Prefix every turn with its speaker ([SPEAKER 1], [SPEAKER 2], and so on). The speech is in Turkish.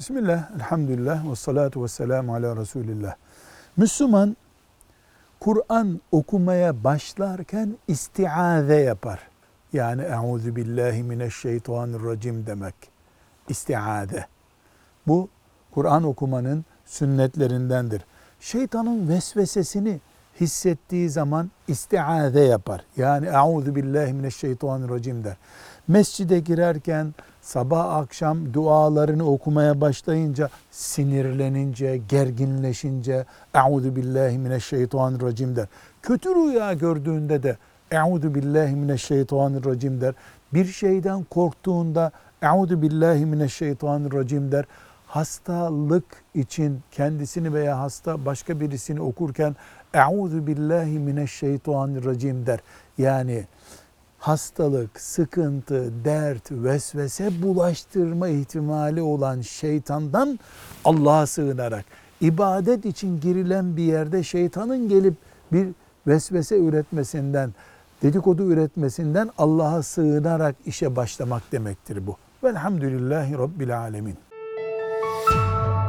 [SPEAKER 1] Bismillah, elhamdülillah ve salatu ve selamu ala Resulillah. Müslüman Kur'an okumaya başlarken istiaze yapar. Yani euzu billahi mineşşeytanirracim demek. İstiaze. Bu Kur'an okumanın sünnetlerindendir. Şeytanın vesvesesini hissettiği zaman istiaze yapar. Yani euzu billahi mineşşeytanirracim der. Mescide girerken sabah akşam dualarını okumaya başlayınca sinirlenince, gerginleşince Euzu billahi mineşşeytanirracim der. Kötü rüya gördüğünde de Euzu billahi mineşşeytanirracim der. Bir şeyden korktuğunda Euzu billahi mineşşeytanirracim der. Hastalık için kendisini veya hasta başka birisini okurken Euzu billahi mineşşeytanirracim der. Yani hastalık, sıkıntı, dert, vesvese bulaştırma ihtimali olan şeytandan Allah'a sığınarak ibadet için girilen bir yerde şeytanın gelip bir vesvese üretmesinden, dedikodu üretmesinden Allah'a sığınarak işe başlamak demektir bu. Velhamdülillahi Rabbil Alemin. you